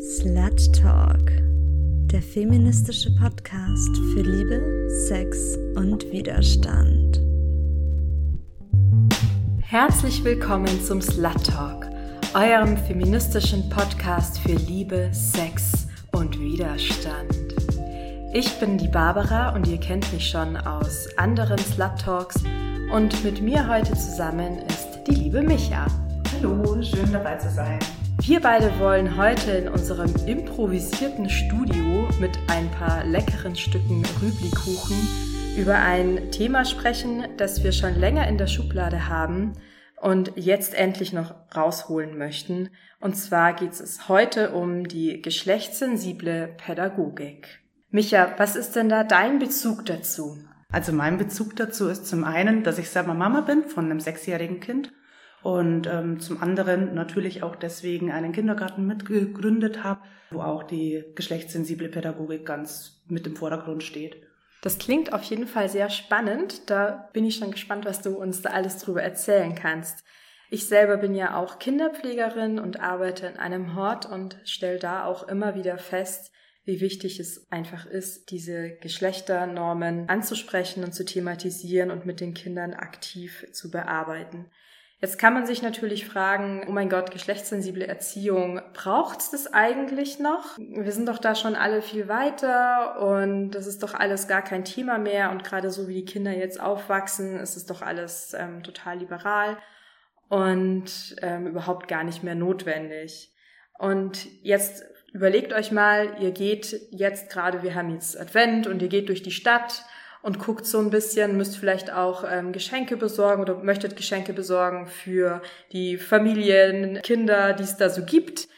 Slut Talk, der feministische Podcast für Liebe, Sex und Widerstand. Herzlich willkommen zum Slut Talk, eurem feministischen Podcast für Liebe, Sex und Widerstand. Ich bin die Barbara und ihr kennt mich schon aus anderen Slut Talks und mit mir heute zusammen ist die liebe Micha. Hallo, schön dabei zu sein. Wir beide wollen heute in unserem improvisierten Studio mit ein paar leckeren Stücken Rüblikuchen über ein Thema sprechen, das wir schon länger in der Schublade haben und jetzt endlich noch rausholen möchten. Und zwar geht es heute um die geschlechtssensible Pädagogik. Micha, was ist denn da dein Bezug dazu? Also mein Bezug dazu ist zum einen, dass ich selber Mama bin von einem sechsjährigen Kind und ähm, zum anderen natürlich auch deswegen einen Kindergarten mitgegründet habe, wo auch die geschlechtssensible Pädagogik ganz mit im Vordergrund steht. Das klingt auf jeden Fall sehr spannend. Da bin ich schon gespannt, was du uns da alles drüber erzählen kannst. Ich selber bin ja auch Kinderpflegerin und arbeite in einem Hort und stelle da auch immer wieder fest, wie wichtig es einfach ist, diese Geschlechternormen anzusprechen und zu thematisieren und mit den Kindern aktiv zu bearbeiten. Jetzt kann man sich natürlich fragen, oh mein Gott, geschlechtssensible Erziehung, braucht's das eigentlich noch? Wir sind doch da schon alle viel weiter und das ist doch alles gar kein Thema mehr und gerade so wie die Kinder jetzt aufwachsen, ist es doch alles ähm, total liberal und ähm, überhaupt gar nicht mehr notwendig. Und jetzt überlegt euch mal, ihr geht jetzt gerade, wir haben jetzt Advent und ihr geht durch die Stadt und guckt so ein bisschen, müsst vielleicht auch ähm, Geschenke besorgen oder möchtet Geschenke besorgen für die Familien, Kinder, die es da so gibt.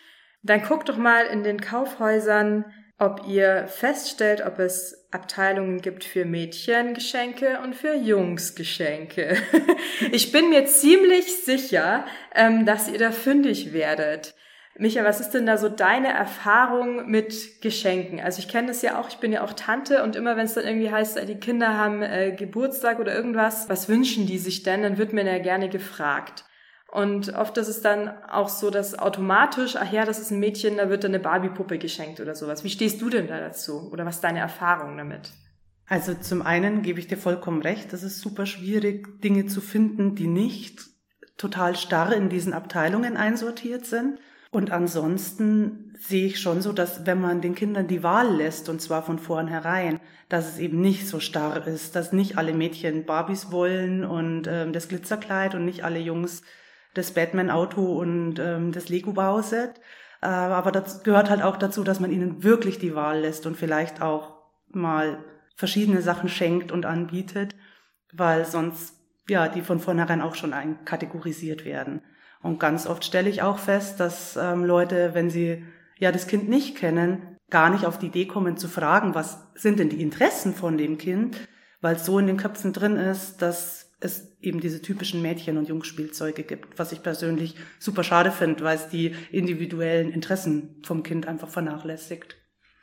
Dann guckt doch mal in den Kaufhäusern, ob ihr feststellt, ob es Abteilungen gibt für Mädchengeschenke und für Jungsgeschenke. ich bin mir ziemlich sicher, ähm, dass ihr da fündig werdet. Micha, was ist denn da so deine Erfahrung mit Geschenken? Also ich kenne das ja auch, ich bin ja auch Tante und immer wenn es dann irgendwie heißt, die Kinder haben äh, Geburtstag oder irgendwas, was wünschen die sich denn? Dann wird mir ja gerne gefragt. Und oft ist es dann auch so, dass automatisch, ach ja, das ist ein Mädchen, da wird dann eine Barbie-Puppe geschenkt oder sowas. Wie stehst du denn da dazu? Oder was ist deine Erfahrung damit? Also zum einen gebe ich dir vollkommen recht, es ist super schwierig, Dinge zu finden, die nicht total starr in diesen Abteilungen einsortiert sind. Und ansonsten sehe ich schon so, dass wenn man den Kindern die Wahl lässt, und zwar von vornherein, dass es eben nicht so starr ist, dass nicht alle Mädchen Barbies wollen und ähm, das Glitzerkleid und nicht alle Jungs das Batman-Auto und ähm, das Lego-Bauset. Äh, aber das gehört halt auch dazu, dass man ihnen wirklich die Wahl lässt und vielleicht auch mal verschiedene Sachen schenkt und anbietet, weil sonst ja die von vornherein auch schon einkategorisiert werden. Und ganz oft stelle ich auch fest, dass ähm, Leute, wenn sie ja das Kind nicht kennen, gar nicht auf die Idee kommen zu fragen, was sind denn die Interessen von dem Kind, weil es so in den Köpfen drin ist, dass es eben diese typischen Mädchen- und Jungspielzeuge gibt, was ich persönlich super schade finde, weil es die individuellen Interessen vom Kind einfach vernachlässigt.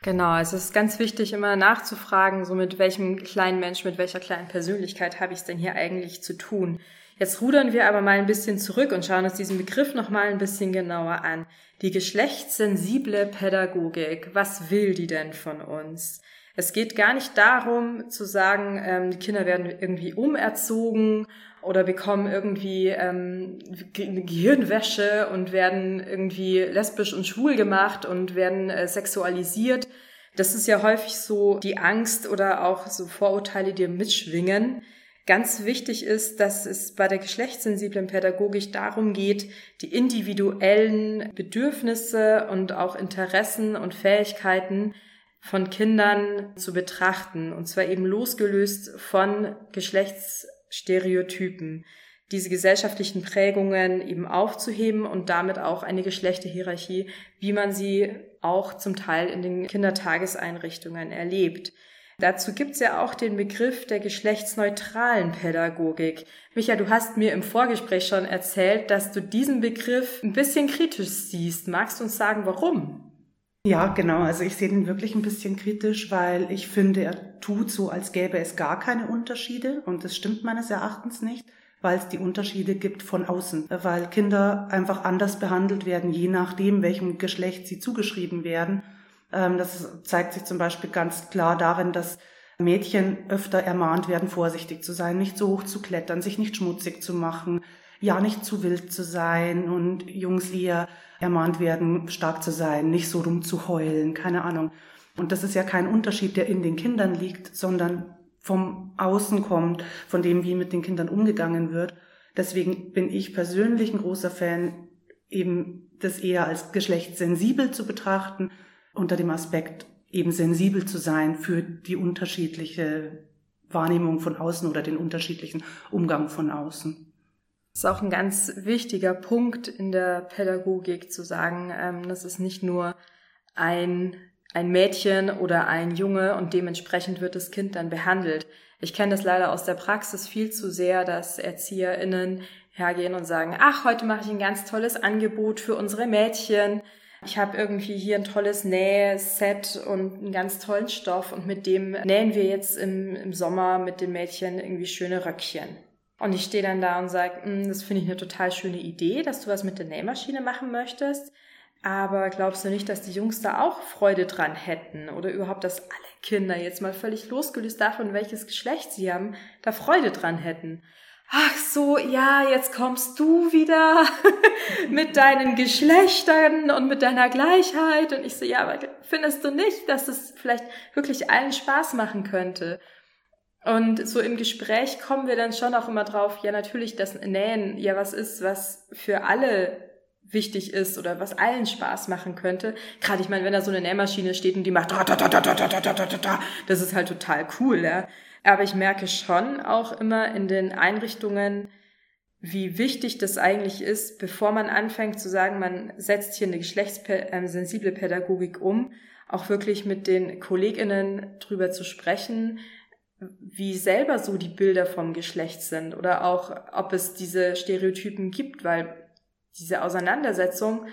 Genau, also es ist ganz wichtig, immer nachzufragen, so mit welchem kleinen Mensch, mit welcher kleinen Persönlichkeit habe ich es denn hier eigentlich zu tun. Jetzt rudern wir aber mal ein bisschen zurück und schauen uns diesen Begriff noch mal ein bisschen genauer an. Die geschlechtssensible Pädagogik. Was will die denn von uns? Es geht gar nicht darum zu sagen, ähm, die Kinder werden irgendwie umerzogen oder bekommen irgendwie ähm, Gehirnwäsche und werden irgendwie lesbisch und schwul gemacht und werden äh, sexualisiert. Das ist ja häufig so die Angst oder auch so Vorurteile, die mitschwingen. Ganz wichtig ist, dass es bei der geschlechtssensiblen Pädagogik darum geht, die individuellen Bedürfnisse und auch Interessen und Fähigkeiten von Kindern zu betrachten, und zwar eben losgelöst von Geschlechtsstereotypen, diese gesellschaftlichen Prägungen eben aufzuheben und damit auch eine Geschlechterhierarchie, wie man sie auch zum Teil in den Kindertageseinrichtungen erlebt. Dazu gibt's ja auch den Begriff der geschlechtsneutralen Pädagogik. Micha, du hast mir im Vorgespräch schon erzählt, dass du diesen Begriff ein bisschen kritisch siehst. Magst du uns sagen, warum? Ja, genau. Also ich sehe den wirklich ein bisschen kritisch, weil ich finde, er tut so, als gäbe es gar keine Unterschiede und das stimmt meines Erachtens nicht, weil es die Unterschiede gibt von außen, weil Kinder einfach anders behandelt werden, je nachdem, welchem Geschlecht sie zugeschrieben werden. Ähm, das zeigt sich zum Beispiel ganz klar darin, dass Mädchen öfter ermahnt werden, vorsichtig zu sein, nicht so hoch zu klettern, sich nicht schmutzig zu machen, ja nicht zu wild zu sein und Jungs eher ermahnt werden, stark zu sein, nicht so rumzuheulen, keine Ahnung. Und das ist ja kein Unterschied, der in den Kindern liegt, sondern vom Außen kommt, von dem, wie mit den Kindern umgegangen wird. Deswegen bin ich persönlich ein großer Fan, eben das eher als geschlechtssensibel zu betrachten, unter dem Aspekt eben sensibel zu sein für die unterschiedliche Wahrnehmung von außen oder den unterschiedlichen Umgang von außen. Das ist auch ein ganz wichtiger Punkt in der Pädagogik zu sagen, ähm, das ist nicht nur ein ein Mädchen oder ein Junge und dementsprechend wird das Kind dann behandelt. Ich kenne das leider aus der Praxis viel zu sehr, dass ErzieherInnen hergehen und sagen, ach, heute mache ich ein ganz tolles Angebot für unsere Mädchen. Ich habe irgendwie hier ein tolles Nähset und einen ganz tollen Stoff und mit dem nähen wir jetzt im, im Sommer mit den Mädchen irgendwie schöne Röckchen. Und ich stehe dann da und sage, hm, das finde ich eine total schöne Idee, dass du was mit der Nähmaschine machen möchtest. Aber glaubst du nicht, dass die Jungs da auch Freude dran hätten? Oder überhaupt, dass alle Kinder jetzt mal völlig losgelöst davon, welches Geschlecht sie haben, da Freude dran hätten? Ach so, ja, jetzt kommst du wieder mit deinen Geschlechtern und mit deiner Gleichheit. Und ich so, ja, aber findest du nicht, dass es vielleicht wirklich allen Spaß machen könnte? Und so im Gespräch kommen wir dann schon auch immer drauf, ja, natürlich, dass Nähen ja was ist, was für alle wichtig ist oder was allen Spaß machen könnte. Gerade ich meine, wenn da so eine Nähmaschine steht und die macht das ist halt total cool, ja. Aber ich merke schon auch immer in den Einrichtungen, wie wichtig das eigentlich ist, bevor man anfängt zu sagen, man setzt hier eine geschlechtssensible Pädagogik um, auch wirklich mit den KollegInnen drüber zu sprechen, wie selber so die Bilder vom Geschlecht sind oder auch, ob es diese Stereotypen gibt, weil diese Auseinandersetzung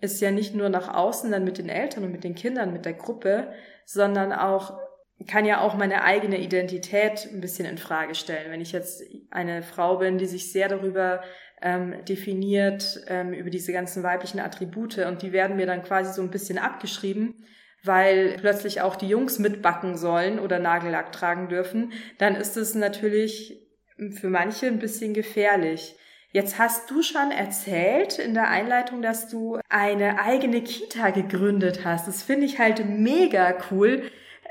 ist ja nicht nur nach außen dann mit den Eltern und mit den Kindern, mit der Gruppe, sondern auch kann ja auch meine eigene Identität ein bisschen in Frage stellen. Wenn ich jetzt eine Frau bin, die sich sehr darüber ähm, definiert, ähm, über diese ganzen weiblichen Attribute und die werden mir dann quasi so ein bisschen abgeschrieben, weil plötzlich auch die Jungs mitbacken sollen oder Nagellack tragen dürfen, dann ist es natürlich für manche ein bisschen gefährlich. Jetzt hast du schon erzählt in der Einleitung, dass du eine eigene Kita gegründet hast. Das finde ich halt mega cool.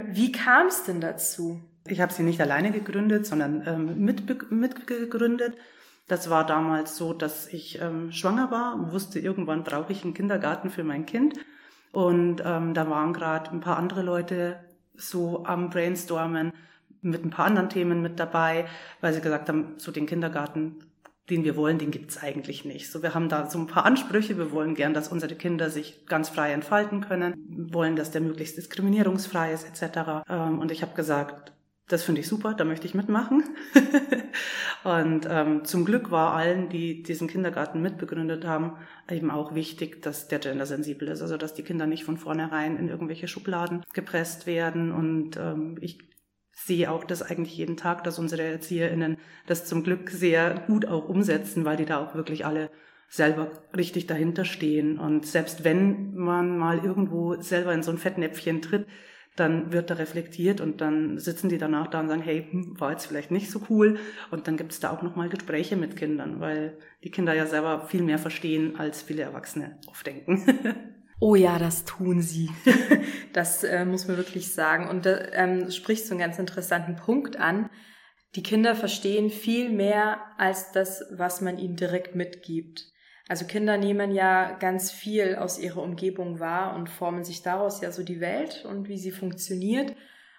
Wie kam es denn dazu? Ich habe sie nicht alleine gegründet, sondern ähm, mitgegründet. Das war damals so, dass ich ähm, schwanger war und wusste, irgendwann brauche ich einen Kindergarten für mein Kind. Und ähm, da waren gerade ein paar andere Leute so am Brainstormen mit ein paar anderen Themen mit dabei, weil sie gesagt haben, so den Kindergarten den wir wollen, den gibt's eigentlich nicht. So, wir haben da so ein paar Ansprüche. Wir wollen gern, dass unsere Kinder sich ganz frei entfalten können, wir wollen, dass der möglichst diskriminierungsfrei ist, etc. Ähm, und ich habe gesagt, das finde ich super, da möchte ich mitmachen. und ähm, zum Glück war allen, die diesen Kindergarten mitbegründet haben, eben auch wichtig, dass der gendersensibel ist, also dass die Kinder nicht von vornherein in irgendwelche Schubladen gepresst werden. Und ähm, ich sehe auch das eigentlich jeden Tag, dass unsere ErzieherInnen das zum Glück sehr gut auch umsetzen, weil die da auch wirklich alle selber richtig dahinter stehen. Und selbst wenn man mal irgendwo selber in so ein Fettnäpfchen tritt, dann wird da reflektiert und dann sitzen die danach da und sagen, hey, hm, war jetzt vielleicht nicht so cool. Und dann gibt es da auch nochmal Gespräche mit Kindern, weil die Kinder ja selber viel mehr verstehen, als viele Erwachsene oft denken. Oh ja, das tun sie. das äh, muss man wirklich sagen. Und da ähm, sprichst du einen ganz interessanten Punkt an. Die Kinder verstehen viel mehr als das, was man ihnen direkt mitgibt. Also Kinder nehmen ja ganz viel aus ihrer Umgebung wahr und formen sich daraus ja so die Welt und wie sie funktioniert.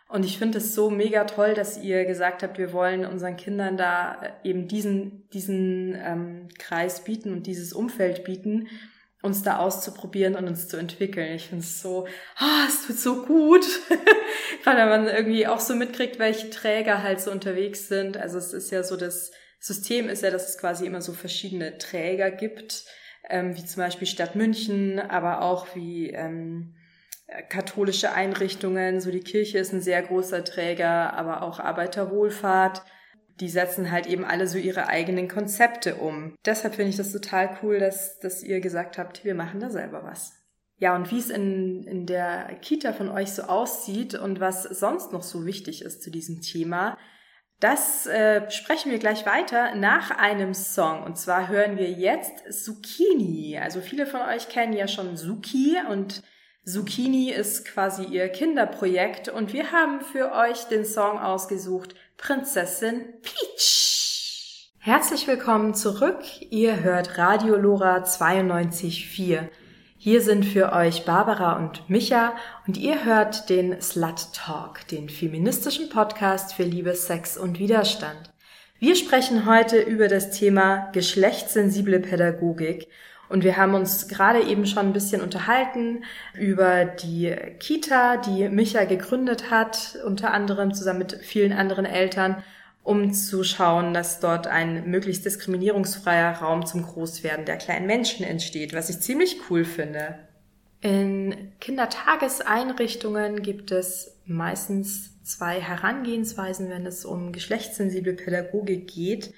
Und ich finde es so mega toll, dass ihr gesagt habt, wir wollen unseren Kindern da äh, eben diesen, diesen ähm, Kreis bieten und dieses Umfeld bieten, uns da auszuprobieren und uns zu entwickeln. Ich finde es so, ah, es tut so gut. Gerade wenn man irgendwie auch so mitkriegt, welche Träger halt so unterwegs sind. Also es ist ja so, das System ist ja, dass es quasi immer so verschiedene Träger gibt, ähm, wie zum Beispiel Stadt München, aber auch wie ähm, katholische Einrichtungen. So die Kirche ist ein sehr großer Träger, aber auch Arbeiterwohlfahrt die setzen halt eben alle so ihre eigenen Konzepte um. Deshalb finde ich das total cool, dass, dass ihr gesagt habt, wir machen da selber was. Ja, und wie es in, in der Kita von euch so aussieht und was sonst noch so wichtig ist zu diesem Thema, das äh, sprechen wir gleich weiter nach einem Song. Und zwar hören wir jetzt Zucchini. Also viele von euch kennen ja schon Zuki und Zucchini ist quasi ihr Kinderprojekt. Und wir haben für euch den Song ausgesucht Prinzessin Peach. Herzlich willkommen zurück. Ihr hört Radio Lora 92.4. Hier sind für euch Barbara und Micha und ihr hört den Slut Talk, den feministischen Podcast für Liebe, Sex und Widerstand. Wir sprechen heute über das Thema geschlechtssensible Pädagogik und wir haben uns gerade eben schon ein bisschen unterhalten über die Kita, die Micha gegründet hat, unter anderem zusammen mit vielen anderen Eltern um zu schauen, dass dort ein möglichst diskriminierungsfreier Raum zum Großwerden der kleinen Menschen entsteht, was ich ziemlich cool finde. In Kindertageseinrichtungen gibt es meistens zwei Herangehensweisen, wenn es um geschlechtssensible Pädagogik geht.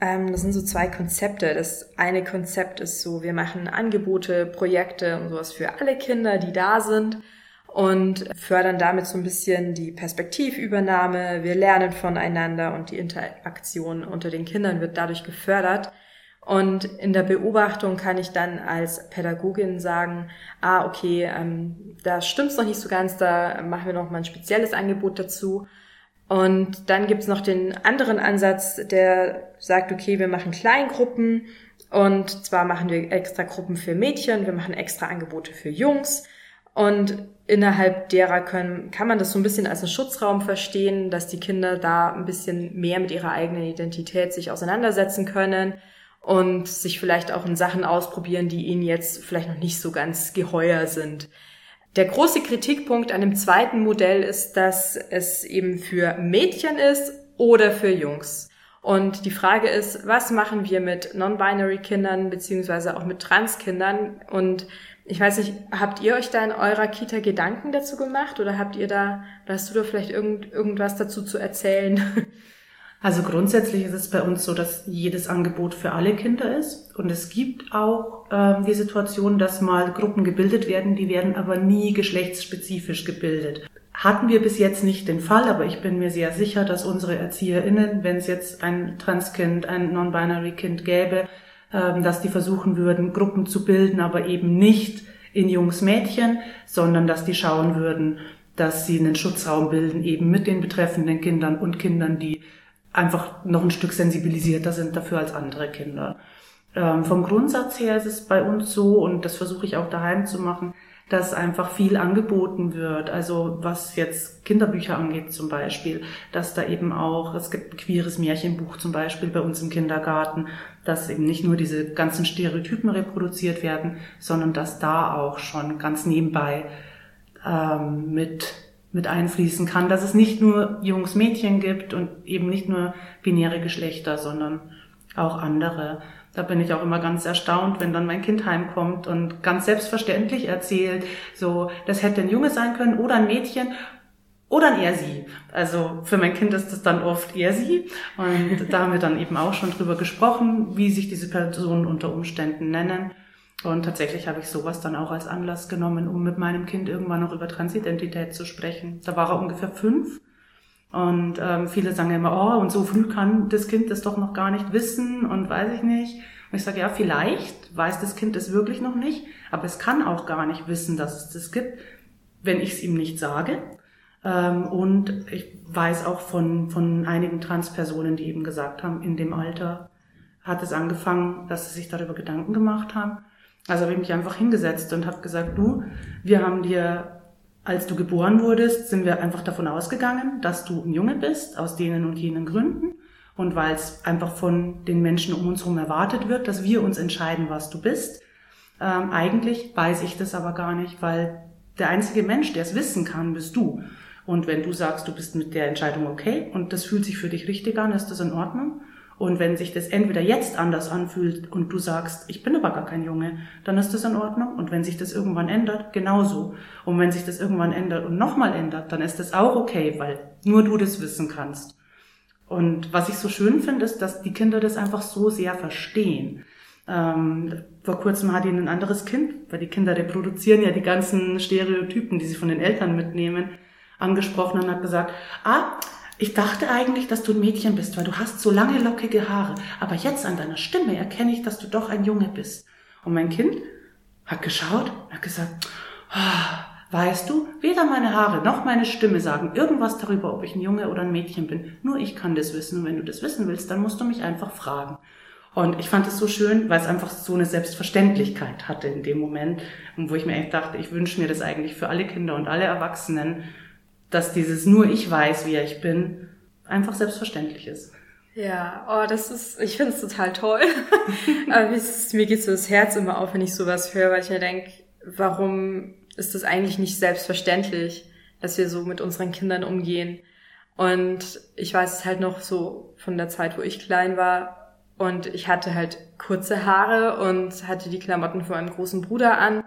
Ähm, das sind so zwei Konzepte. Das eine Konzept ist so, wir machen Angebote, Projekte und sowas für alle Kinder, die da sind und fördern damit so ein bisschen die Perspektivübernahme. Wir lernen voneinander und die Interaktion unter den Kindern wird dadurch gefördert. Und in der Beobachtung kann ich dann als Pädagogin sagen, ah, okay, ähm, da stimmt's noch nicht so ganz, da machen wir noch mal ein spezielles Angebot dazu. Und dann gibt's noch den anderen Ansatz, der sagt, okay, wir machen Kleingruppen und zwar machen wir extra Gruppen für Mädchen, wir machen extra Angebote für Jungs und innerhalb derer können, kann man das so ein bisschen als einen Schutzraum verstehen, dass die Kinder da ein bisschen mehr mit ihrer eigenen Identität sich auseinandersetzen können und sich vielleicht auch in Sachen ausprobieren, die ihnen jetzt vielleicht noch nicht so ganz geheuer sind. Der große Kritikpunkt an dem zweiten Modell ist, dass es eben für Mädchen ist oder für Jungs. Und die Frage ist, was machen wir mit Non-Binary Kindern beziehungsweise auch mit Trans-Kindern? Und ich weiß nicht, habt ihr euch da in eurer Kita Gedanken dazu gemacht oder habt ihr da, hast du da vielleicht irgend, irgendwas dazu zu erzählen? Also grundsätzlich ist es bei uns so, dass jedes Angebot für alle Kinder ist. Und es gibt auch ähm, die Situation, dass mal Gruppen gebildet werden, die werden aber nie geschlechtsspezifisch gebildet. Hatten wir bis jetzt nicht den Fall, aber ich bin mir sehr sicher, dass unsere ErzieherInnen, wenn es jetzt ein Transkind, ein Non-Binary-Kind gäbe, ähm, dass die versuchen würden, Gruppen zu bilden, aber eben nicht in Jungs-Mädchen, sondern dass die schauen würden, dass sie einen Schutzraum bilden, eben mit den betreffenden Kindern und Kindern, die einfach noch ein Stück sensibilisierter sind dafür als andere Kinder. Ähm, vom Grundsatz her ist es bei uns so, und das versuche ich auch daheim zu machen, dass einfach viel angeboten wird. Also was jetzt Kinderbücher angeht zum Beispiel, dass da eben auch, es gibt ein queeres Märchenbuch zum Beispiel bei uns im Kindergarten, dass eben nicht nur diese ganzen Stereotypen reproduziert werden, sondern dass da auch schon ganz nebenbei ähm, mit mit einfließen kann, dass es nicht nur Jungs, Mädchen gibt und eben nicht nur binäre Geschlechter, sondern auch andere. Da bin ich auch immer ganz erstaunt, wenn dann mein Kind heimkommt und ganz selbstverständlich erzählt, so, das hätte ein Junge sein können oder ein Mädchen oder ein er sie. Also für mein Kind ist das dann oft er sie. Und da haben wir dann eben auch schon drüber gesprochen, wie sich diese Personen unter Umständen nennen. Und tatsächlich habe ich sowas dann auch als Anlass genommen, um mit meinem Kind irgendwann noch über Transidentität zu sprechen. Da war er ungefähr fünf und ähm, viele sagen immer, oh, und so früh kann das Kind das doch noch gar nicht wissen und weiß ich nicht. Und ich sage, ja, vielleicht weiß das Kind es wirklich noch nicht, aber es kann auch gar nicht wissen, dass es das gibt, wenn ich es ihm nicht sage. Ähm, und ich weiß auch von, von einigen Transpersonen, die eben gesagt haben, in dem Alter hat es angefangen, dass sie sich darüber Gedanken gemacht haben. Also habe ich mich einfach hingesetzt und habe gesagt, du, wir haben dir als du geboren wurdest, sind wir einfach davon ausgegangen, dass du ein Junge bist, aus denen und jenen Gründen. Und weil es einfach von den Menschen um uns herum erwartet wird, dass wir uns entscheiden, was du bist. Ähm, eigentlich weiß ich das aber gar nicht, weil der einzige Mensch, der es wissen kann, bist du. Und wenn du sagst, du bist mit der Entscheidung okay und das fühlt sich für dich richtig an, ist das in Ordnung. Und wenn sich das entweder jetzt anders anfühlt und du sagst, ich bin aber gar kein Junge, dann ist das in Ordnung. Und wenn sich das irgendwann ändert, genauso. Und wenn sich das irgendwann ändert und nochmal ändert, dann ist das auch okay, weil nur du das wissen kannst. Und was ich so schön finde, ist, dass die Kinder das einfach so sehr verstehen. Ähm, vor kurzem hatte ich ein anderes Kind, weil die Kinder reproduzieren ja die ganzen Stereotypen, die sie von den Eltern mitnehmen, angesprochen und hat gesagt, ah, ich dachte eigentlich, dass du ein Mädchen bist, weil du hast so lange lockige Haare. Aber jetzt an deiner Stimme erkenne ich, dass du doch ein Junge bist. Und mein Kind hat geschaut, hat gesagt, oh, weißt du, weder meine Haare noch meine Stimme sagen irgendwas darüber, ob ich ein Junge oder ein Mädchen bin. Nur ich kann das wissen. Und wenn du das wissen willst, dann musst du mich einfach fragen. Und ich fand es so schön, weil es einfach so eine Selbstverständlichkeit hatte in dem Moment, wo ich mir echt dachte, ich wünsche mir das eigentlich für alle Kinder und alle Erwachsenen, dass dieses nur ich weiß, wie ich bin, einfach selbstverständlich ist. Ja, oh, das ist, ich finde es total toll. Aber mir geht so das Herz immer auf, wenn ich sowas höre, weil ich mir denke, warum ist das eigentlich nicht selbstverständlich, dass wir so mit unseren Kindern umgehen? Und ich weiß es halt noch so von der Zeit, wo ich klein war, und ich hatte halt kurze Haare und hatte die Klamotten von meinem großen Bruder an.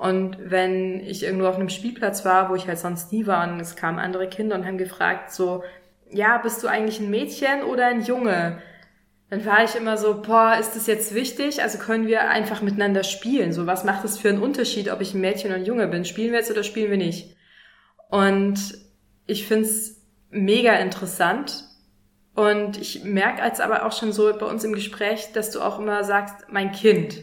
Und wenn ich irgendwo auf einem Spielplatz war, wo ich halt sonst nie war, und es kamen andere Kinder und haben gefragt, so, ja, bist du eigentlich ein Mädchen oder ein Junge? Dann war ich immer so, boah, ist das jetzt wichtig? Also können wir einfach miteinander spielen? So, was macht das für einen Unterschied, ob ich ein Mädchen oder ein Junge bin? Spielen wir jetzt oder spielen wir nicht? Und ich find's mega interessant, und ich merke als aber auch schon so bei uns im Gespräch, dass du auch immer sagst, mein Kind.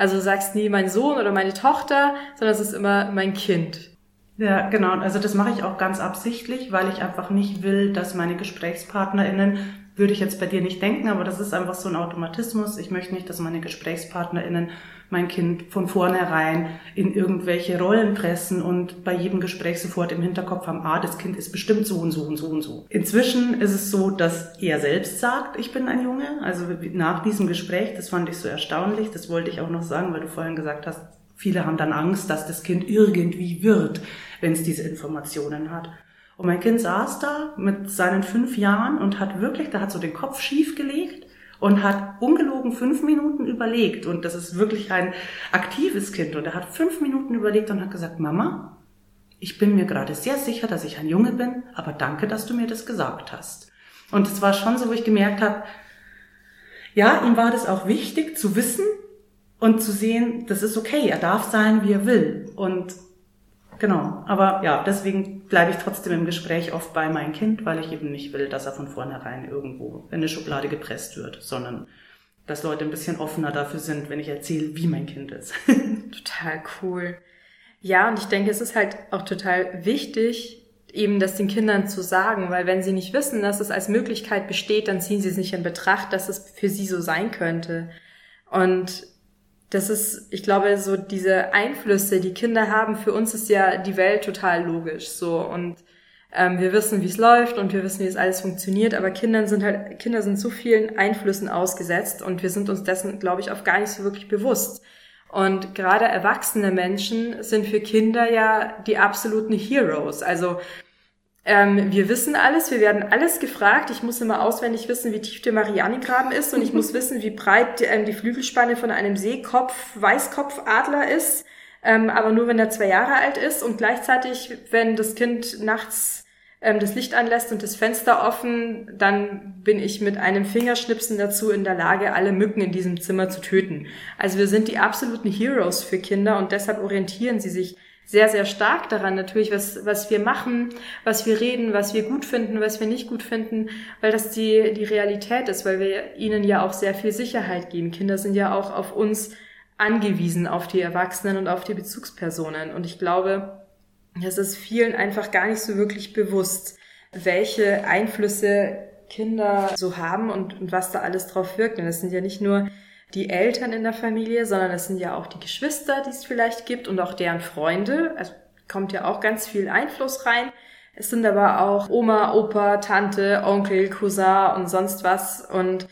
Also du sagst nie mein Sohn oder meine Tochter, sondern es ist immer mein Kind. Ja, genau. Also das mache ich auch ganz absichtlich, weil ich einfach nicht will, dass meine GesprächspartnerInnen würde ich jetzt bei dir nicht denken, aber das ist einfach so ein Automatismus. Ich möchte nicht, dass meine GesprächspartnerInnen mein Kind von vornherein in irgendwelche Rollen pressen und bei jedem Gespräch sofort im Hinterkopf haben, ah, das Kind ist bestimmt so und so und so und so. Inzwischen ist es so, dass er selbst sagt, ich bin ein Junge. Also nach diesem Gespräch, das fand ich so erstaunlich, das wollte ich auch noch sagen, weil du vorhin gesagt hast, viele haben dann Angst, dass das Kind irgendwie wird, wenn es diese Informationen hat. Und mein Kind saß da mit seinen fünf Jahren und hat wirklich, da hat so den Kopf schief gelegt und hat ungelogen fünf Minuten überlegt. Und das ist wirklich ein aktives Kind. Und er hat fünf Minuten überlegt und hat gesagt, Mama, ich bin mir gerade sehr sicher, dass ich ein Junge bin, aber danke, dass du mir das gesagt hast. Und es war schon so, wo ich gemerkt habe, ja, ihm war das auch wichtig zu wissen und zu sehen, das ist okay, er darf sein, wie er will. Und Genau, aber ja, deswegen bleibe ich trotzdem im Gespräch oft bei meinem Kind, weil ich eben nicht will, dass er von vornherein irgendwo in eine Schublade gepresst wird, sondern dass Leute ein bisschen offener dafür sind, wenn ich erzähle, wie mein Kind ist. total cool. Ja, und ich denke, es ist halt auch total wichtig, eben das den Kindern zu sagen, weil wenn sie nicht wissen, dass es als Möglichkeit besteht, dann ziehen sie es nicht in Betracht, dass es für sie so sein könnte. Und das ist, ich glaube, so diese Einflüsse, die Kinder haben, für uns ist ja die Welt total logisch so und ähm, wir wissen, wie es läuft und wir wissen, wie es alles funktioniert, aber Kindern sind halt, Kinder sind so vielen Einflüssen ausgesetzt und wir sind uns dessen, glaube ich, auch gar nicht so wirklich bewusst. Und gerade erwachsene Menschen sind für Kinder ja die absoluten Heroes. Also ähm, wir wissen alles, wir werden alles gefragt. Ich muss immer auswendig wissen, wie tief der Marianigraben ist und ich muss wissen, wie breit ähm, die Flügelspanne von einem Seekopf, Weißkopfadler ist. Ähm, aber nur wenn er zwei Jahre alt ist und gleichzeitig, wenn das Kind nachts ähm, das Licht anlässt und das Fenster offen, dann bin ich mit einem Fingerschnipsen dazu in der Lage, alle Mücken in diesem Zimmer zu töten. Also wir sind die absoluten Heroes für Kinder und deshalb orientieren sie sich sehr, sehr stark daran natürlich, was, was wir machen, was wir reden, was wir gut finden, was wir nicht gut finden, weil das die, die Realität ist, weil wir ihnen ja auch sehr viel Sicherheit geben. Kinder sind ja auch auf uns angewiesen, auf die Erwachsenen und auf die Bezugspersonen. Und ich glaube, das ist vielen einfach gar nicht so wirklich bewusst, welche Einflüsse Kinder so haben und, und was da alles drauf wirkt. Und das sind ja nicht nur die Eltern in der Familie, sondern es sind ja auch die Geschwister, die es vielleicht gibt und auch deren Freunde. Also kommt ja auch ganz viel Einfluss rein. Es sind aber auch Oma, Opa, Tante, Onkel, Cousin und sonst was. Und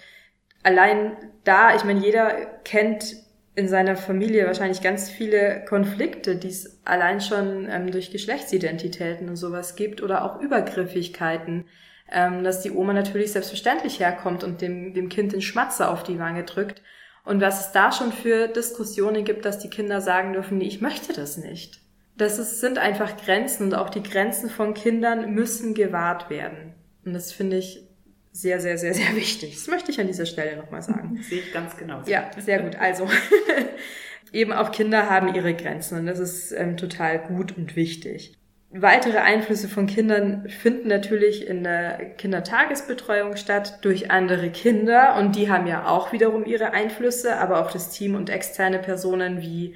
allein da, ich meine, jeder kennt in seiner Familie wahrscheinlich ganz viele Konflikte, die es allein schon ähm, durch Geschlechtsidentitäten und sowas gibt oder auch Übergriffigkeiten, ähm, dass die Oma natürlich selbstverständlich herkommt und dem, dem Kind den Schmatzer auf die Wange drückt und was es da schon für Diskussionen gibt, dass die Kinder sagen dürfen, nee, ich möchte das nicht. Das ist, sind einfach Grenzen und auch die Grenzen von Kindern müssen gewahrt werden. Und das finde ich sehr, sehr, sehr, sehr wichtig. Das möchte ich an dieser Stelle nochmal sagen. Sehe ich ganz genau. Ja, sehr gut. Also, eben auch Kinder haben ihre Grenzen und das ist ähm, total gut und wichtig. Weitere Einflüsse von Kindern finden natürlich in der Kindertagesbetreuung statt durch andere Kinder und die haben ja auch wiederum ihre Einflüsse, aber auch das Team und externe Personen wie,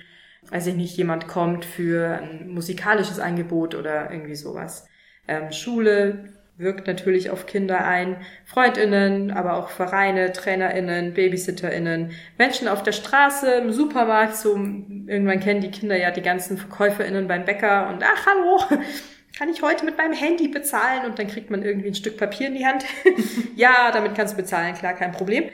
weiß ich nicht, jemand kommt für ein musikalisches Angebot oder irgendwie sowas. Ähm, Schule, wirkt natürlich auf Kinder ein, Freundinnen, aber auch Vereine, Trainerinnen, Babysitterinnen, Menschen auf der Straße, im Supermarkt, so irgendwann kennen die Kinder ja die ganzen Verkäuferinnen beim Bäcker und ach hallo, kann ich heute mit meinem Handy bezahlen und dann kriegt man irgendwie ein Stück Papier in die Hand. ja, damit kannst du bezahlen, klar, kein Problem.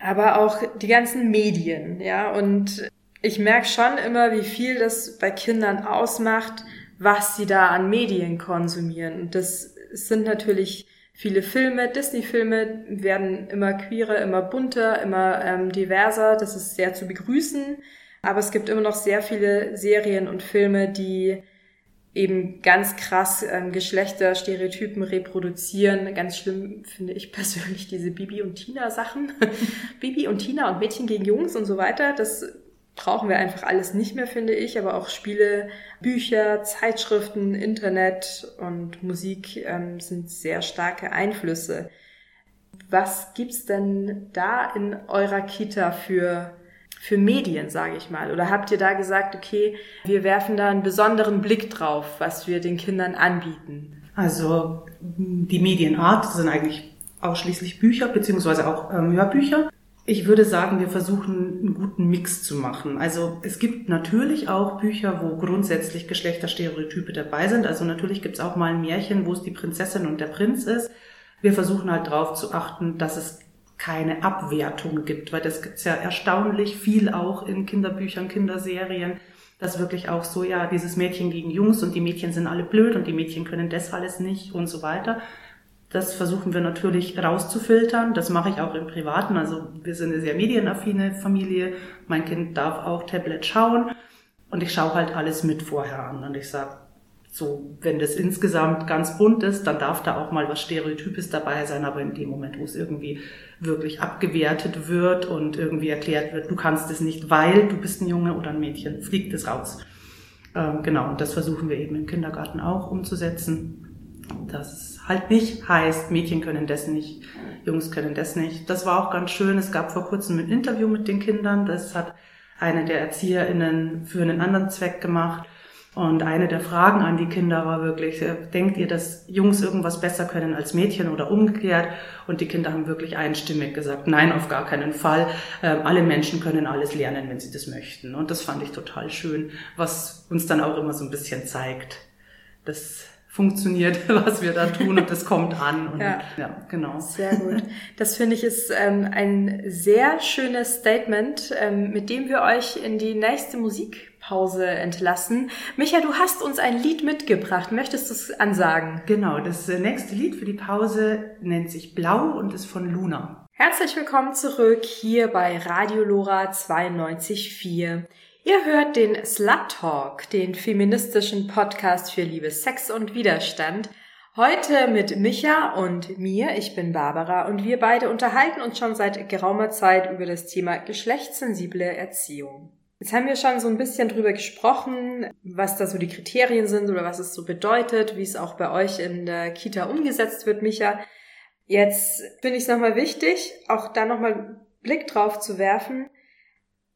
Aber auch die ganzen Medien, ja, und ich merke schon immer, wie viel das bei Kindern ausmacht, was sie da an Medien konsumieren. Und das es sind natürlich viele Filme, Disney-Filme werden immer queerer, immer bunter, immer ähm, diverser. Das ist sehr zu begrüßen. Aber es gibt immer noch sehr viele Serien und Filme, die eben ganz krass ähm, Geschlechterstereotypen reproduzieren. Ganz schlimm finde ich persönlich diese Bibi und Tina Sachen. Bibi und Tina und Mädchen gegen Jungs und so weiter. Das brauchen wir einfach alles nicht mehr, finde ich. Aber auch Spiele, Bücher, Zeitschriften, Internet und Musik ähm, sind sehr starke Einflüsse. Was gibt's denn da in eurer Kita für für Medien, sage ich mal? Oder habt ihr da gesagt, okay, wir werfen da einen besonderen Blick drauf, was wir den Kindern anbieten? Also die Medienart sind eigentlich ausschließlich Bücher beziehungsweise auch ähm, Hörbücher. Ich würde sagen, wir versuchen einen guten Mix zu machen. Also es gibt natürlich auch Bücher, wo grundsätzlich Geschlechterstereotype dabei sind. Also natürlich gibt es auch mal ein Märchen, wo es die Prinzessin und der Prinz ist. Wir versuchen halt darauf zu achten, dass es keine Abwertung gibt, weil das gibt's ja erstaunlich viel auch in Kinderbüchern, Kinderserien, dass wirklich auch so, ja, dieses Mädchen gegen Jungs und die Mädchen sind alle blöd und die Mädchen können das alles nicht und so weiter. Das versuchen wir natürlich rauszufiltern. Das mache ich auch im Privaten. Also wir sind eine sehr medienaffine Familie. Mein Kind darf auch Tablet schauen. Und ich schaue halt alles mit vorher an. Und ich sage, so, wenn das insgesamt ganz bunt ist, dann darf da auch mal was Stereotypes dabei sein. Aber in dem Moment, wo es irgendwie wirklich abgewertet wird und irgendwie erklärt wird, du kannst es nicht, weil du bist ein Junge oder ein Mädchen, fliegt es raus. Ähm, genau, und das versuchen wir eben im Kindergarten auch umzusetzen. Das halt nicht heißt, Mädchen können das nicht, Jungs können das nicht. Das war auch ganz schön. Es gab vor kurzem ein Interview mit den Kindern. Das hat eine der ErzieherInnen für einen anderen Zweck gemacht. Und eine der Fragen an die Kinder war wirklich, äh, denkt ihr, dass Jungs irgendwas besser können als Mädchen oder umgekehrt? Und die Kinder haben wirklich einstimmig gesagt, nein, auf gar keinen Fall. Ähm, alle Menschen können alles lernen, wenn sie das möchten. Und das fand ich total schön, was uns dann auch immer so ein bisschen zeigt, dass funktioniert, was wir da tun und es kommt an. Und, ja. ja, genau. Sehr gut. Das finde ich ist ähm, ein sehr schönes Statement, ähm, mit dem wir euch in die nächste Musikpause entlassen. Micha, du hast uns ein Lied mitgebracht. Möchtest du es ansagen? Genau, das äh, nächste Lied für die Pause nennt sich Blau und ist von Luna. Herzlich willkommen zurück hier bei Radio Lora 92.4. Ihr hört den Slut Talk, den feministischen Podcast für Liebe, Sex und Widerstand. Heute mit Micha und mir, ich bin Barbara, und wir beide unterhalten uns schon seit geraumer Zeit über das Thema geschlechtssensible Erziehung. Jetzt haben wir schon so ein bisschen drüber gesprochen, was da so die Kriterien sind oder was es so bedeutet, wie es auch bei euch in der Kita umgesetzt wird, Micha. Jetzt finde ich es nochmal wichtig, auch da nochmal Blick drauf zu werfen,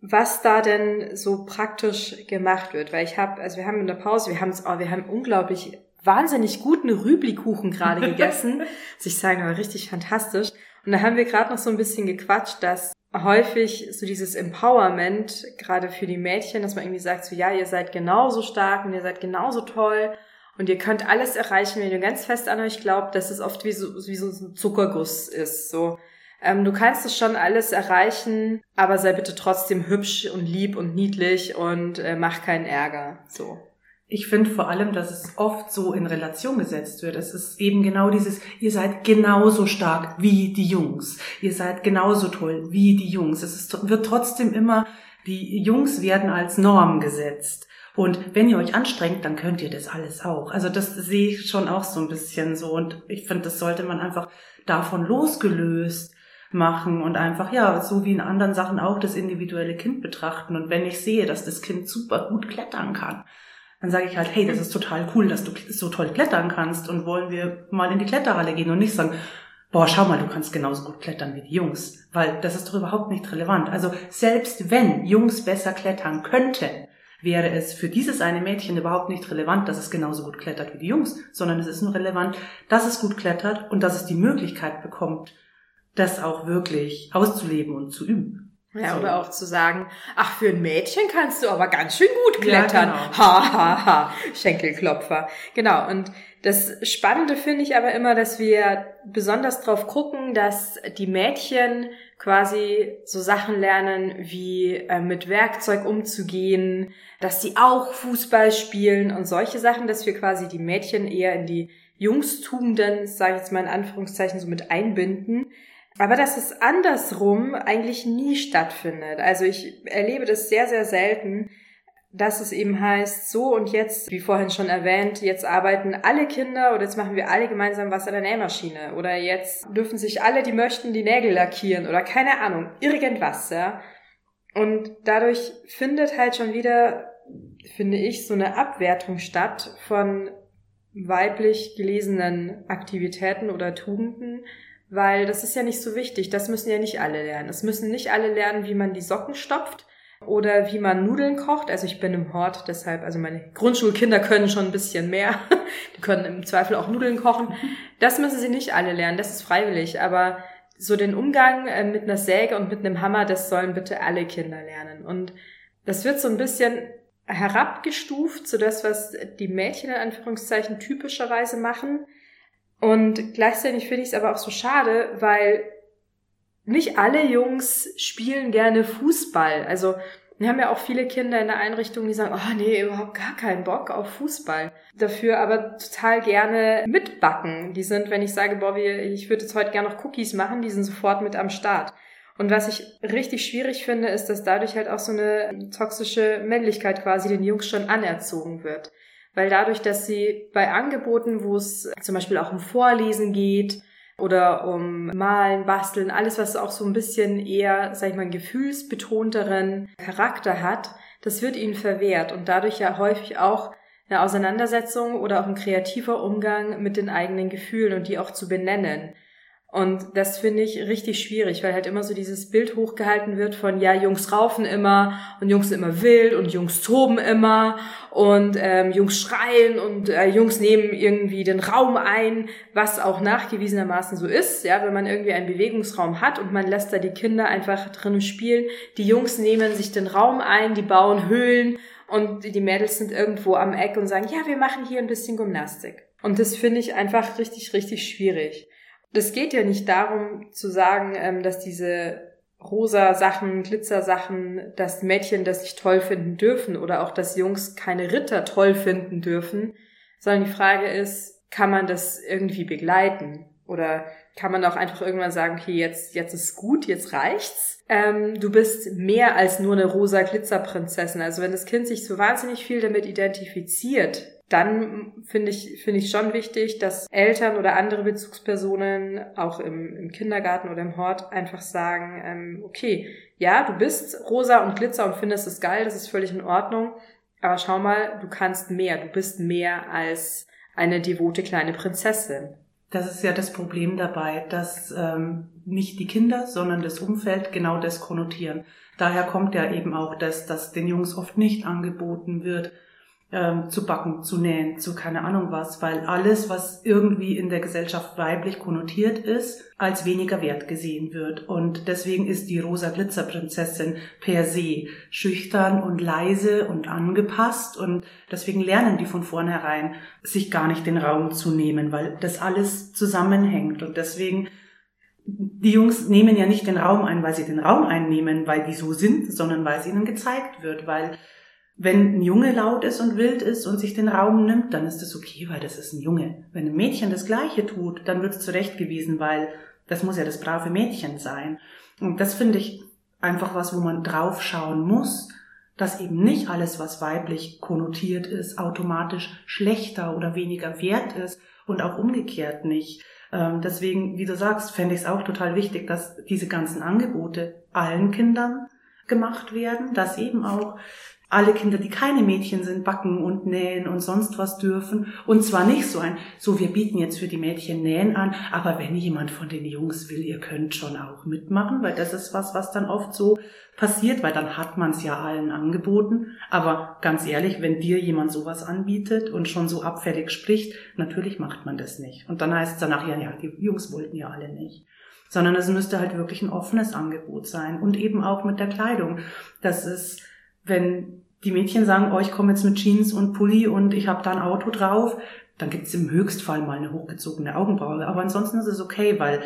was da denn so praktisch gemacht wird, weil ich habe, also wir haben in der Pause, wir haben oh, wir haben unglaublich wahnsinnig guten Rüblikuchen gerade gegessen. also ich sage mal richtig fantastisch. Und da haben wir gerade noch so ein bisschen gequatscht, dass häufig so dieses Empowerment gerade für die Mädchen, dass man irgendwie sagt, so ja, ihr seid genauso stark und ihr seid genauso toll und ihr könnt alles erreichen, wenn ihr ganz fest an euch glaubt, dass es oft wie so, wie so ein Zuckerguss ist. So, ähm, du kannst es schon alles erreichen, aber sei bitte trotzdem hübsch und lieb und niedlich und äh, mach keinen Ärger. So. Ich finde vor allem, dass es oft so in Relation gesetzt wird. Es ist eben genau dieses, ihr seid genauso stark wie die Jungs. Ihr seid genauso toll wie die Jungs. Es ist, wird trotzdem immer, die Jungs werden als Norm gesetzt. Und wenn ihr euch anstrengt, dann könnt ihr das alles auch. Also das sehe ich schon auch so ein bisschen so. Und ich finde, das sollte man einfach davon losgelöst machen und einfach, ja, so wie in anderen Sachen auch das individuelle Kind betrachten. Und wenn ich sehe, dass das Kind super gut klettern kann, dann sage ich halt, hey, das ist total cool, dass du so toll klettern kannst und wollen wir mal in die Kletterhalle gehen und nicht sagen, boah, schau mal, du kannst genauso gut klettern wie die Jungs, weil das ist doch überhaupt nicht relevant. Also selbst wenn Jungs besser klettern könnten, wäre es für dieses eine Mädchen überhaupt nicht relevant, dass es genauso gut klettert wie die Jungs, sondern es ist nur relevant, dass es gut klettert und dass es die Möglichkeit bekommt, das auch wirklich auszuleben und zu üben. Ja, so. oder auch zu sagen, ach, für ein Mädchen kannst du aber ganz schön gut klettern. Ja, genau. Ha, ha, ha, Schenkelklopfer. Genau, und das Spannende finde ich aber immer, dass wir besonders drauf gucken, dass die Mädchen quasi so Sachen lernen, wie äh, mit Werkzeug umzugehen, dass sie auch Fußball spielen und solche Sachen, dass wir quasi die Mädchen eher in die Jungstugenden, sage ich jetzt mal in Anführungszeichen, so mit einbinden aber dass es andersrum eigentlich nie stattfindet. Also ich erlebe das sehr, sehr selten, dass es eben heißt, so und jetzt, wie vorhin schon erwähnt, jetzt arbeiten alle Kinder oder jetzt machen wir alle gemeinsam was an der Nähmaschine oder jetzt dürfen sich alle, die möchten, die Nägel lackieren oder keine Ahnung, irgendwas, ja. Und dadurch findet halt schon wieder, finde ich, so eine Abwertung statt von weiblich gelesenen Aktivitäten oder Tugenden, weil das ist ja nicht so wichtig. Das müssen ja nicht alle lernen. Es müssen nicht alle lernen, wie man die Socken stopft oder wie man Nudeln kocht. Also ich bin im Hort, deshalb, also meine Grundschulkinder können schon ein bisschen mehr. Die können im Zweifel auch Nudeln kochen. Das müssen sie nicht alle lernen, das ist freiwillig. Aber so den Umgang äh, mit einer Säge und mit einem Hammer, das sollen bitte alle Kinder lernen. Und das wird so ein bisschen herabgestuft, so das, was die Mädchen in Anführungszeichen typischerweise machen. Und gleichzeitig finde ich es aber auch so schade, weil nicht alle Jungs spielen gerne Fußball. Also wir haben ja auch viele Kinder in der Einrichtung, die sagen, oh nee, überhaupt gar keinen Bock auf Fußball. Dafür aber total gerne mitbacken. Die sind, wenn ich sage, boah, ich würde jetzt heute gerne noch Cookies machen, die sind sofort mit am Start. Und was ich richtig schwierig finde, ist, dass dadurch halt auch so eine toxische Männlichkeit quasi den Jungs schon anerzogen wird. Weil dadurch, dass sie bei Angeboten, wo es zum Beispiel auch um Vorlesen geht oder um Malen, Basteln, alles, was auch so ein bisschen eher, sag ich mal, gefühlsbetonteren Charakter hat, das wird ihnen verwehrt und dadurch ja häufig auch eine Auseinandersetzung oder auch ein kreativer Umgang mit den eigenen Gefühlen und die auch zu benennen. Und das finde ich richtig schwierig, weil halt immer so dieses Bild hochgehalten wird von, ja, Jungs raufen immer und Jungs sind immer wild und Jungs toben immer und ähm, Jungs schreien und äh, Jungs nehmen irgendwie den Raum ein, was auch nachgewiesenermaßen so ist, ja, wenn man irgendwie einen Bewegungsraum hat und man lässt da die Kinder einfach drinnen spielen. Die Jungs nehmen sich den Raum ein, die bauen Höhlen und die Mädels sind irgendwo am Eck und sagen, ja, wir machen hier ein bisschen Gymnastik. Und das finde ich einfach richtig, richtig schwierig das geht ja nicht darum zu sagen, ähm, dass diese rosa Sachen, Glitzersachen, dass Mädchen das nicht toll finden dürfen oder auch, dass Jungs keine Ritter toll finden dürfen, sondern die Frage ist, kann man das irgendwie begleiten? Oder kann man auch einfach irgendwann sagen, okay, jetzt, jetzt ist gut, jetzt reicht's. Ähm, du bist mehr als nur eine rosa Glitzerprinzessin. Also wenn das Kind sich so wahnsinnig viel damit identifiziert, dann finde ich, finde ich schon wichtig, dass Eltern oder andere Bezugspersonen auch im, im Kindergarten oder im Hort einfach sagen, ähm, okay, ja, du bist rosa und Glitzer und findest es geil, das ist völlig in Ordnung, aber schau mal, du kannst mehr, du bist mehr als eine devote kleine Prinzessin. Das ist ja das Problem dabei, dass ähm, nicht die Kinder, sondern das Umfeld genau das konnotieren. Daher kommt ja eben auch das, dass den Jungs oft nicht angeboten wird, ähm, zu backen, zu nähen, zu keine Ahnung was, weil alles, was irgendwie in der Gesellschaft weiblich konnotiert ist, als weniger wert gesehen wird. Und deswegen ist die rosa Glitzerprinzessin per se schüchtern und leise und angepasst und deswegen lernen die von vornherein, sich gar nicht den Raum zu nehmen, weil das alles zusammenhängt und deswegen die Jungs nehmen ja nicht den Raum ein, weil sie den Raum einnehmen, weil die so sind, sondern weil es ihnen gezeigt wird, weil wenn ein Junge laut ist und wild ist und sich den Raum nimmt, dann ist das okay, weil das ist ein Junge. Wenn ein Mädchen das Gleiche tut, dann wird es zurechtgewiesen, weil das muss ja das brave Mädchen sein. Und das finde ich einfach was, wo man draufschauen muss, dass eben nicht alles, was weiblich konnotiert ist, automatisch schlechter oder weniger wert ist und auch umgekehrt nicht. Ähm, deswegen, wie du sagst, fände ich es auch total wichtig, dass diese ganzen Angebote allen Kindern gemacht werden, dass eben auch alle Kinder, die keine Mädchen sind, backen und nähen und sonst was dürfen. Und zwar nicht so ein, so wir bieten jetzt für die Mädchen Nähen an, aber wenn jemand von den Jungs will, ihr könnt schon auch mitmachen, weil das ist was, was dann oft so passiert, weil dann hat man es ja allen angeboten. Aber ganz ehrlich, wenn dir jemand sowas anbietet und schon so abfällig spricht, natürlich macht man das nicht. Und dann heißt es danach, ja, ja, die Jungs wollten ja alle nicht sondern es müsste halt wirklich ein offenes Angebot sein und eben auch mit der Kleidung. Das ist, wenn die Mädchen sagen, oh, ich komme jetzt mit Jeans und Pulli und ich habe da ein Auto drauf, dann gibt es im Höchstfall mal eine hochgezogene Augenbraue. Aber ansonsten ist es okay, weil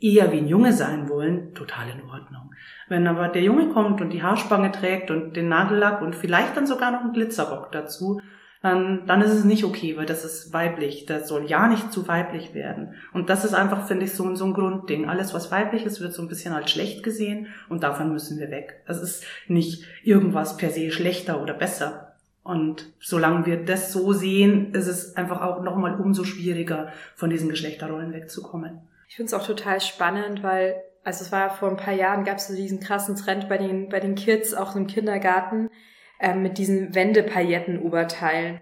eher wie ein Junge sein wollen, total in Ordnung. Wenn aber der Junge kommt und die Haarspange trägt und den Nagellack und vielleicht dann sogar noch einen Glitzerrock dazu, dann, dann ist es nicht okay, weil das ist weiblich. Das soll ja nicht zu weiblich werden. Und das ist einfach, finde ich, so, so ein Grundding. Alles, was weiblich ist, wird so ein bisschen als schlecht gesehen und davon müssen wir weg. Es ist nicht irgendwas per se schlechter oder besser. Und solange wir das so sehen, ist es einfach auch nochmal umso schwieriger, von diesen Geschlechterrollen wegzukommen. Ich finde es auch total spannend, weil, also es war vor ein paar Jahren, gab es so diesen krassen Trend bei den, bei den Kids, auch im Kindergarten, ähm, mit diesen Wendepailletten-Oberteilen.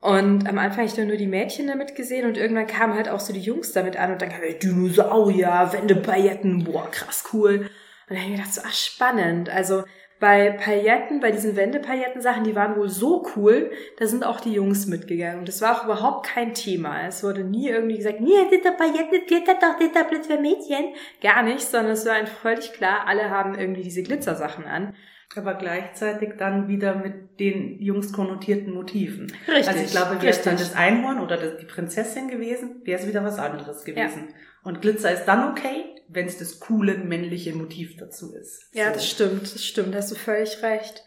Und am Anfang habe ich nur die Mädchen damit gesehen und irgendwann kamen halt auch so die Jungs damit an und dann kam ich, Dinosaurier, Wendepailletten, boah, krass cool. Und dann habe ich gedacht, so, ach, spannend. Also bei Pailletten, bei diesen Wendepailletten-Sachen, die waren wohl so cool, da sind auch die Jungs mitgegangen. Und das war auch überhaupt kein Thema. Es wurde nie irgendwie gesagt, nee, das Pailletten, das doch, das Blitz für Mädchen. Gar nicht, sondern es war einfach völlig klar, alle haben irgendwie diese Glitzersachen an aber gleichzeitig dann wieder mit den Jungs konnotierten Motiven. Richtig. Also ich glaube, wäre es dann das Einhorn oder die Prinzessin gewesen, wäre es wieder was anderes gewesen. Ja. Und Glitzer ist dann okay, wenn es das coole männliche Motiv dazu ist. Ja, so. das stimmt, das stimmt, hast du völlig recht.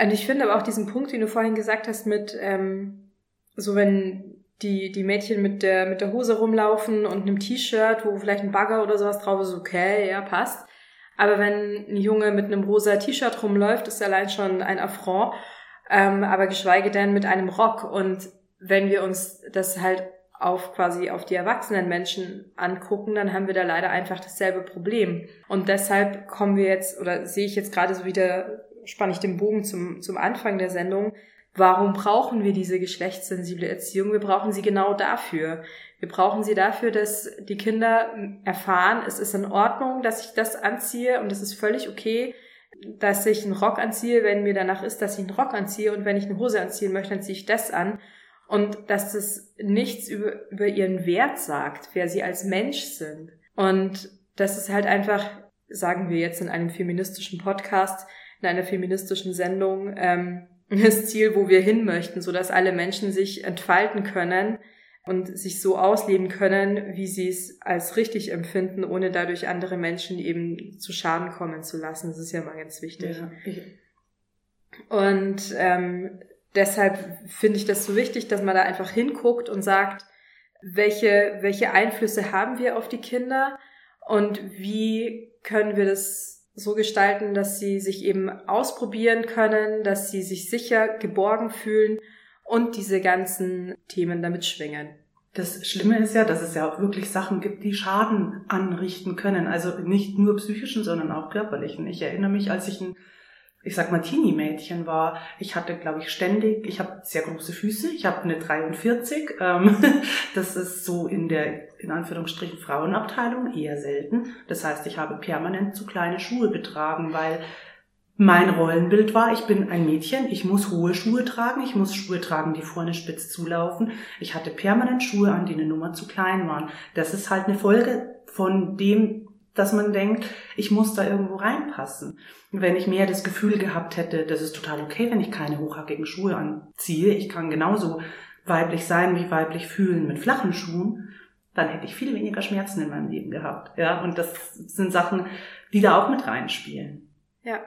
Und ich finde aber auch diesen Punkt, den du vorhin gesagt hast, mit ähm, so wenn die, die Mädchen mit der, mit der Hose rumlaufen und einem T-Shirt, wo vielleicht ein Bagger oder sowas drauf ist, okay, ja, passt. Aber wenn ein Junge mit einem rosa T-Shirt rumläuft, ist allein schon ein Affront. Ähm, aber geschweige denn mit einem Rock. Und wenn wir uns das halt auf quasi auf die erwachsenen Menschen angucken, dann haben wir da leider einfach dasselbe Problem. Und deshalb kommen wir jetzt, oder sehe ich jetzt gerade so wieder, spanne ich den Bogen zum, zum Anfang der Sendung, warum brauchen wir diese geschlechtssensible Erziehung? Wir brauchen sie genau dafür. Wir brauchen sie dafür, dass die Kinder erfahren, es ist in Ordnung, dass ich das anziehe und es ist völlig okay, dass ich einen Rock anziehe, wenn mir danach ist, dass ich einen Rock anziehe und wenn ich eine Hose anziehen möchte, dann ziehe ich das an. Und dass das nichts über, über ihren Wert sagt, wer sie als Mensch sind. Und das ist halt einfach, sagen wir jetzt in einem feministischen Podcast, in einer feministischen Sendung, ähm, das Ziel, wo wir hin möchten, so dass alle Menschen sich entfalten können, und sich so ausleben können, wie sie es als richtig empfinden, ohne dadurch andere Menschen eben zu Schaden kommen zu lassen. Das ist ja mal ganz wichtig. Ja. Und ähm, deshalb finde ich das so wichtig, dass man da einfach hinguckt und sagt, welche, welche Einflüsse haben wir auf die Kinder und wie können wir das so gestalten, dass sie sich eben ausprobieren können, dass sie sich sicher geborgen fühlen und diese ganzen Themen damit schwingen. Das Schlimme ist ja, dass es ja auch wirklich Sachen gibt, die Schaden anrichten können. Also nicht nur psychischen, sondern auch körperlichen. Ich erinnere mich, als ich ein, ich sag mal, Teenie-Mädchen war, ich hatte, glaube ich, ständig, ich habe sehr große Füße, ich habe eine 43. Ähm, das ist so in der, in Anführungsstrichen, Frauenabteilung eher selten. Das heißt, ich habe permanent zu kleine Schuhe getragen, weil mein Rollenbild war, ich bin ein Mädchen, ich muss hohe Schuhe tragen, ich muss Schuhe tragen, die vorne spitz zulaufen. Ich hatte permanent Schuhe an, die eine Nummer zu klein waren. Das ist halt eine Folge von dem, dass man denkt, ich muss da irgendwo reinpassen. Wenn ich mehr das Gefühl gehabt hätte, das ist total okay, wenn ich keine hochhackigen Schuhe anziehe, ich kann genauso weiblich sein wie weiblich fühlen mit flachen Schuhen, dann hätte ich viel weniger Schmerzen in meinem Leben gehabt. Ja, und das sind Sachen, die da auch mit reinspielen. Ja,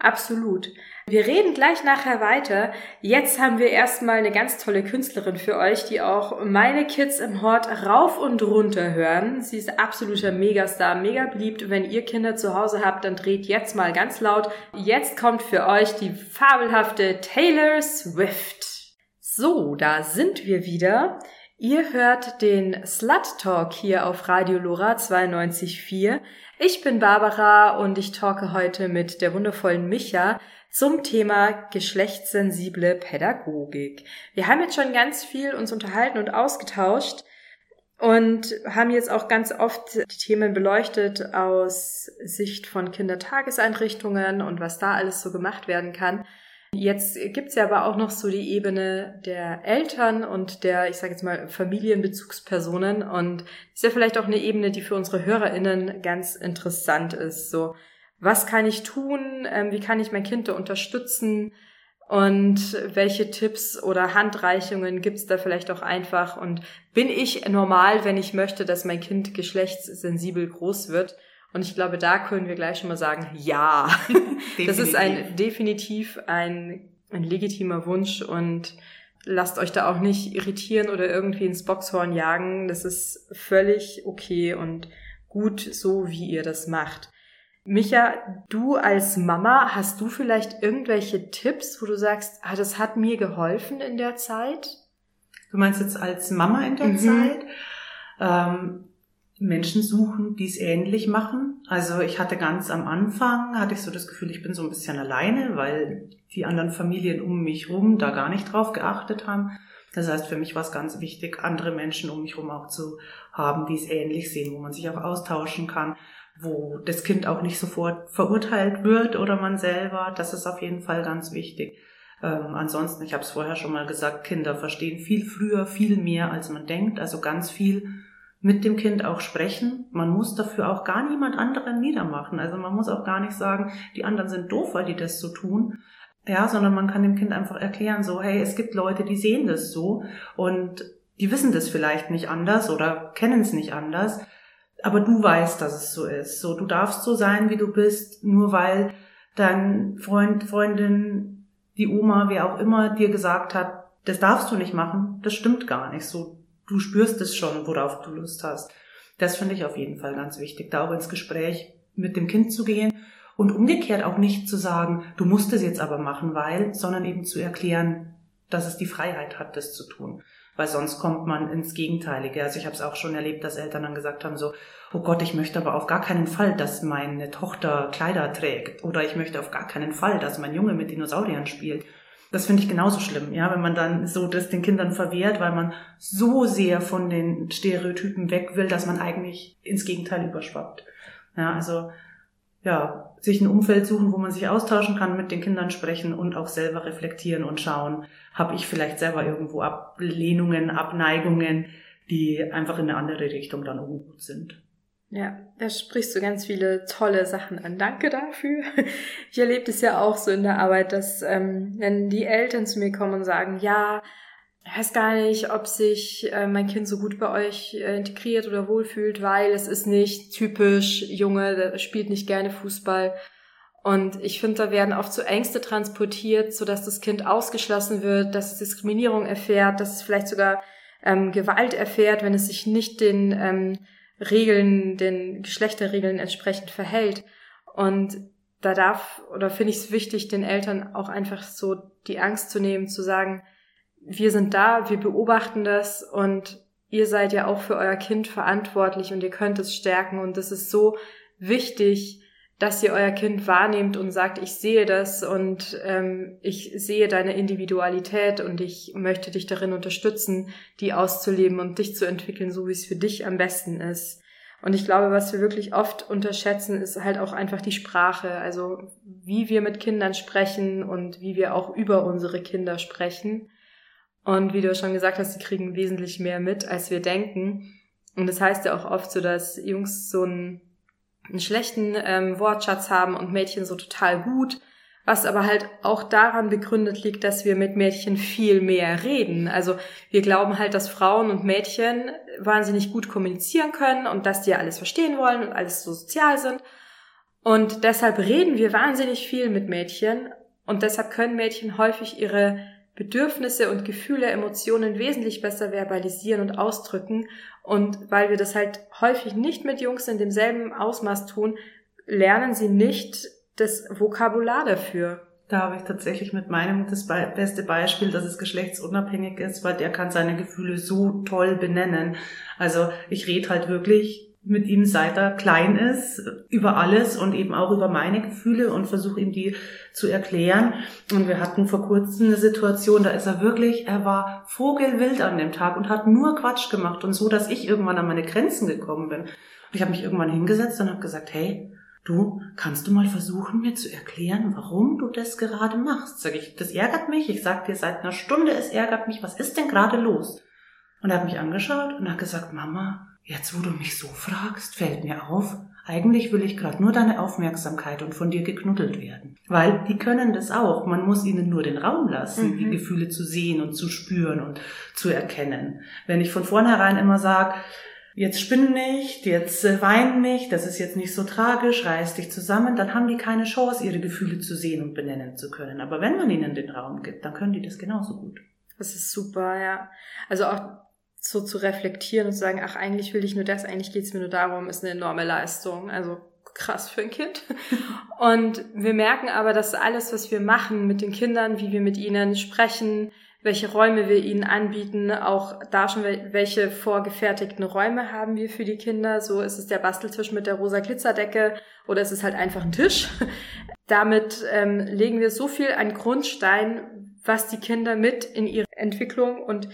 Absolut. Wir reden gleich nachher weiter. Jetzt haben wir erstmal eine ganz tolle Künstlerin für euch, die auch meine Kids im Hort rauf und runter hören. Sie ist absoluter Megastar, mega beliebt. Wenn ihr Kinder zu Hause habt, dann dreht jetzt mal ganz laut. Jetzt kommt für euch die fabelhafte Taylor Swift. So, da sind wir wieder. Ihr hört den Slut Talk hier auf Radio Lora 92.4. Ich bin Barbara und ich talke heute mit der wundervollen Micha zum Thema geschlechtssensible Pädagogik. Wir haben jetzt schon ganz viel uns unterhalten und ausgetauscht und haben jetzt auch ganz oft die Themen beleuchtet aus Sicht von Kindertageseinrichtungen und was da alles so gemacht werden kann. Jetzt gibt's ja aber auch noch so die Ebene der Eltern und der, ich sage jetzt mal, Familienbezugspersonen. Und ist ja vielleicht auch eine Ebene, die für unsere HörerInnen ganz interessant ist. So, was kann ich tun? Ähm, wie kann ich mein Kind da unterstützen? Und welche Tipps oder Handreichungen gibt's da vielleicht auch einfach? Und bin ich normal, wenn ich möchte, dass mein Kind geschlechtssensibel groß wird? Und ich glaube, da können wir gleich schon mal sagen, ja. das ist ein definitiv ein, ein legitimer Wunsch und lasst euch da auch nicht irritieren oder irgendwie ins Boxhorn jagen. Das ist völlig okay und gut so, wie ihr das macht. Micha, du als Mama, hast du vielleicht irgendwelche Tipps, wo du sagst, ah, das hat mir geholfen in der Zeit? Du meinst jetzt als Mama in der mhm. Zeit? Ähm, Menschen suchen, die es ähnlich machen. Also ich hatte ganz am Anfang, hatte ich so das Gefühl, ich bin so ein bisschen alleine, weil die anderen Familien um mich rum da gar nicht drauf geachtet haben. Das heißt, für mich war es ganz wichtig, andere Menschen um mich herum auch zu haben, die es ähnlich sehen, wo man sich auch austauschen kann, wo das Kind auch nicht sofort verurteilt wird oder man selber. Das ist auf jeden Fall ganz wichtig. Ähm, ansonsten, ich habe es vorher schon mal gesagt, Kinder verstehen viel früher, viel mehr, als man denkt. Also ganz viel mit dem Kind auch sprechen. Man muss dafür auch gar niemand anderen niedermachen. Also man muss auch gar nicht sagen, die anderen sind doof, weil die das so tun. Ja, sondern man kann dem Kind einfach erklären, so, hey, es gibt Leute, die sehen das so und die wissen das vielleicht nicht anders oder kennen es nicht anders aber du weißt, dass es so ist. So, du darfst so sein, wie du bist, nur weil dein Freund, Freundin, die Oma, wer auch immer dir gesagt hat, das darfst du nicht machen. Das stimmt gar nicht. So, du spürst es schon, worauf du Lust hast. Das finde ich auf jeden Fall ganz wichtig, da auch ins Gespräch mit dem Kind zu gehen und umgekehrt auch nicht zu sagen, du musst es jetzt aber machen, weil, sondern eben zu erklären, dass es die Freiheit hat, das zu tun weil sonst kommt man ins Gegenteilige. Also ich habe es auch schon erlebt, dass Eltern dann gesagt haben so, oh Gott, ich möchte aber auf gar keinen Fall, dass meine Tochter Kleider trägt oder ich möchte auf gar keinen Fall, dass mein Junge mit Dinosauriern spielt. Das finde ich genauso schlimm, ja, wenn man dann so das den Kindern verwehrt, weil man so sehr von den Stereotypen weg will, dass man eigentlich ins Gegenteil überschwappt. Ja, also ja, sich ein Umfeld suchen, wo man sich austauschen kann, mit den Kindern sprechen und auch selber reflektieren und schauen, habe ich vielleicht selber irgendwo Ablehnungen, Abneigungen, die einfach in eine andere Richtung dann ungut sind. Ja, da sprichst du ganz viele tolle Sachen an. Danke dafür. Ich erlebe es ja auch so in der Arbeit, dass ähm, wenn die Eltern zu mir kommen und sagen, ja, ich weiß gar nicht, ob sich äh, mein Kind so gut bei euch äh, integriert oder wohlfühlt, weil es ist nicht typisch Junge, der spielt nicht gerne Fußball. Und ich finde, da werden oft so Ängste transportiert, so dass das Kind ausgeschlossen wird, dass es Diskriminierung erfährt, dass es vielleicht sogar ähm, Gewalt erfährt, wenn es sich nicht den ähm, Regeln, den Geschlechterregeln entsprechend verhält. Und da darf oder finde ich es wichtig, den Eltern auch einfach so die Angst zu nehmen, zu sagen, wir sind da, wir beobachten das und ihr seid ja auch für euer Kind verantwortlich und ihr könnt es stärken und das ist so wichtig, dass ihr euer Kind wahrnehmt und sagt, ich sehe das und ähm, ich sehe deine Individualität und ich möchte dich darin unterstützen, die auszuleben und dich zu entwickeln, so wie es für dich am besten ist. Und ich glaube, was wir wirklich oft unterschätzen, ist halt auch einfach die Sprache, also wie wir mit Kindern sprechen und wie wir auch über unsere Kinder sprechen. Und wie du schon gesagt hast, sie kriegen wesentlich mehr mit, als wir denken. Und das heißt ja auch oft so, dass Jungs so einen, einen schlechten ähm, Wortschatz haben und Mädchen so total gut. Was aber halt auch daran begründet liegt, dass wir mit Mädchen viel mehr reden. Also wir glauben halt, dass Frauen und Mädchen wahnsinnig gut kommunizieren können und dass die alles verstehen wollen und alles so sozial sind. Und deshalb reden wir wahnsinnig viel mit Mädchen Und deshalb können Mädchen häufig ihre Bedürfnisse und Gefühle, Emotionen wesentlich besser verbalisieren und ausdrücken. Und weil wir das halt häufig nicht mit Jungs in demselben Ausmaß tun, lernen sie nicht das Vokabular dafür. Da habe ich tatsächlich mit meinem das beste Beispiel, dass es geschlechtsunabhängig ist, weil der kann seine Gefühle so toll benennen. Also ich rede halt wirklich mit ihm, seit er klein ist, über alles und eben auch über meine Gefühle und versuche ihm die zu erklären. Und wir hatten vor kurzem eine Situation, da ist er wirklich, er war vogelwild an dem Tag und hat nur Quatsch gemacht und so, dass ich irgendwann an meine Grenzen gekommen bin. Und ich habe mich irgendwann hingesetzt und habe gesagt, hey, du, kannst du mal versuchen, mir zu erklären, warum du das gerade machst? Sag ich, das ärgert mich. Ich sag dir seit einer Stunde, es ärgert mich. Was ist denn gerade los? Und er hat mich angeschaut und hat gesagt, Mama, Jetzt, wo du mich so fragst, fällt mir auf, eigentlich will ich gerade nur deine Aufmerksamkeit und von dir geknuddelt werden. Weil die können das auch. Man muss ihnen nur den Raum lassen, mhm. die Gefühle zu sehen und zu spüren und zu erkennen. Wenn ich von vornherein immer sage, jetzt spinn nicht, jetzt äh, wein nicht, das ist jetzt nicht so tragisch, reiß dich zusammen, dann haben die keine Chance, ihre Gefühle zu sehen und benennen zu können. Aber wenn man ihnen den Raum gibt, dann können die das genauso gut. Das ist super, ja. Also auch so zu reflektieren und zu sagen, ach, eigentlich will ich nur das, eigentlich geht's mir nur darum, ist eine enorme Leistung. Also krass für ein Kind. Und wir merken aber, dass alles, was wir machen mit den Kindern, wie wir mit ihnen sprechen, welche Räume wir ihnen anbieten, auch da schon welche vorgefertigten Räume haben wir für die Kinder. So ist es der Basteltisch mit der rosa Glitzerdecke oder ist es halt einfach ein Tisch. Damit ähm, legen wir so viel an Grundstein, was die Kinder mit in ihre Entwicklung und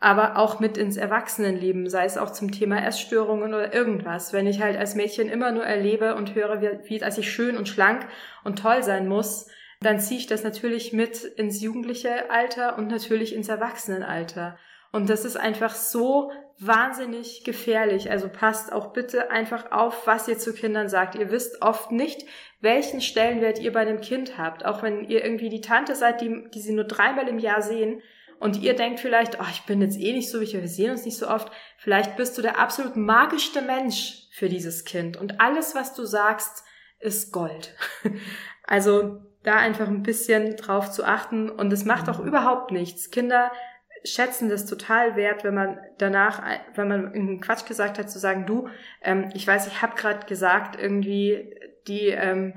aber auch mit ins Erwachsenenleben, sei es auch zum Thema Essstörungen oder irgendwas. Wenn ich halt als Mädchen immer nur erlebe und höre, wie, wie dass ich schön und schlank und toll sein muss, dann ziehe ich das natürlich mit ins jugendliche Alter und natürlich ins Erwachsenenalter. Und das ist einfach so wahnsinnig gefährlich. Also passt auch bitte einfach auf, was ihr zu Kindern sagt. Ihr wisst oft nicht, welchen Stellenwert ihr bei dem Kind habt. Auch wenn ihr irgendwie die Tante seid, die, die sie nur dreimal im Jahr sehen, und ihr denkt vielleicht, oh, ich bin jetzt eh nicht so wichtig, wir sehen uns nicht so oft. Vielleicht bist du der absolut magischste Mensch für dieses Kind und alles, was du sagst, ist Gold. Also da einfach ein bisschen drauf zu achten und es macht auch überhaupt nichts. Kinder schätzen das total wert, wenn man danach, wenn man einen Quatsch gesagt hat, zu sagen, du, ähm, ich weiß, ich habe gerade gesagt, irgendwie die ähm,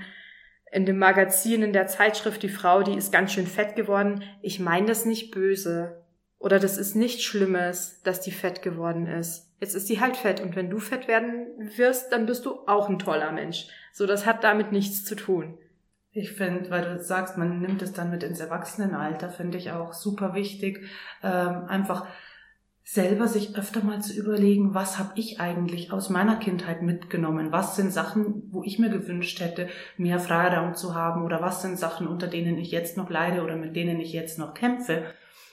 in dem Magazin, in der Zeitschrift, die Frau, die ist ganz schön fett geworden. Ich meine das nicht böse. Oder das ist nichts Schlimmes, dass die fett geworden ist. Jetzt ist sie halt fett und wenn du fett werden wirst, dann bist du auch ein toller Mensch. So, das hat damit nichts zu tun. Ich finde, weil du sagst, man nimmt es dann mit ins Erwachsenenalter, finde ich auch super wichtig. Ähm, einfach selber sich öfter mal zu überlegen, was habe ich eigentlich aus meiner Kindheit mitgenommen? Was sind Sachen, wo ich mir gewünscht hätte, mehr Freiraum zu haben? Oder was sind Sachen, unter denen ich jetzt noch leide oder mit denen ich jetzt noch kämpfe?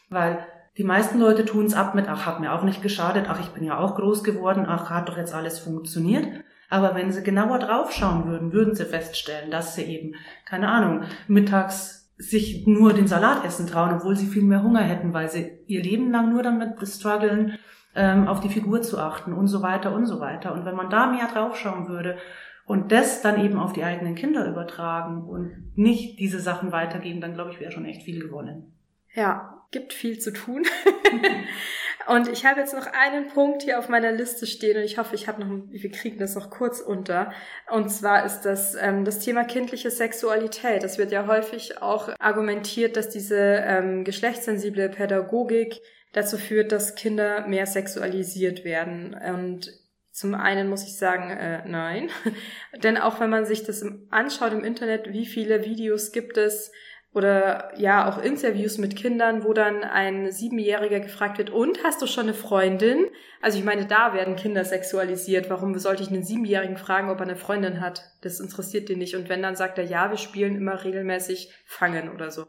Weil die meisten Leute tun es ab mit, ach, hat mir auch nicht geschadet, ach, ich bin ja auch groß geworden, ach, hat doch jetzt alles funktioniert. Aber wenn sie genauer draufschauen würden, würden sie feststellen, dass sie eben, keine Ahnung, mittags sich nur den Salat essen trauen, obwohl sie viel mehr Hunger hätten, weil sie ihr Leben lang nur damit strugglen, ähm, auf die Figur zu achten und so weiter und so weiter. Und wenn man da mehr draufschauen würde und das dann eben auf die eigenen Kinder übertragen und nicht diese Sachen weitergeben, dann glaube ich, wäre schon echt viel gewonnen. Ja, gibt viel zu tun. Und ich habe jetzt noch einen Punkt hier auf meiner Liste stehen und ich hoffe, ich habe noch, wir kriegen das noch kurz unter. Und zwar ist das ähm, das Thema kindliche Sexualität. Es wird ja häufig auch argumentiert, dass diese ähm, geschlechtssensible Pädagogik dazu führt, dass Kinder mehr sexualisiert werden. Und zum einen muss ich sagen, äh, nein. Denn auch wenn man sich das anschaut im Internet, wie viele Videos gibt es, oder ja auch Interviews mit Kindern, wo dann ein Siebenjähriger gefragt wird, und hast du schon eine Freundin? Also ich meine, da werden Kinder sexualisiert. Warum sollte ich einen Siebenjährigen fragen, ob er eine Freundin hat? Das interessiert den nicht. Und wenn dann sagt er, ja, wir spielen immer regelmäßig Fangen oder so.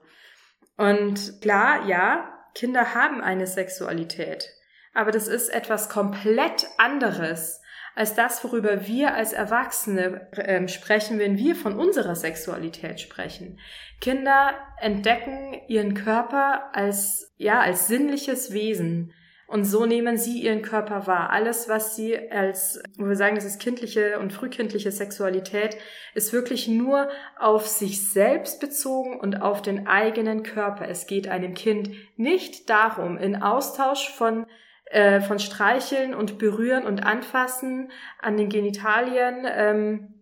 Und klar, ja, Kinder haben eine Sexualität. Aber das ist etwas komplett anderes als das, worüber wir als Erwachsene äh, sprechen, wenn wir von unserer Sexualität sprechen. Kinder entdecken ihren Körper als, ja, als sinnliches Wesen. Und so nehmen sie ihren Körper wahr. Alles, was sie als, wo wir sagen, das ist kindliche und frühkindliche Sexualität, ist wirklich nur auf sich selbst bezogen und auf den eigenen Körper. Es geht einem Kind nicht darum, in Austausch von äh, von Streicheln und Berühren und Anfassen an den Genitalien ähm,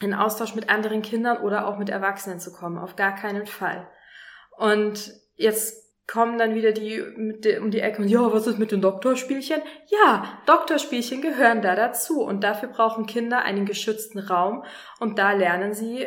in Austausch mit anderen Kindern oder auch mit Erwachsenen zu kommen. Auf gar keinen Fall. Und jetzt kommen dann wieder die die um die Ecke und ja, was ist mit den Doktorspielchen? Ja, Doktorspielchen gehören da dazu und dafür brauchen Kinder einen geschützten Raum und da lernen sie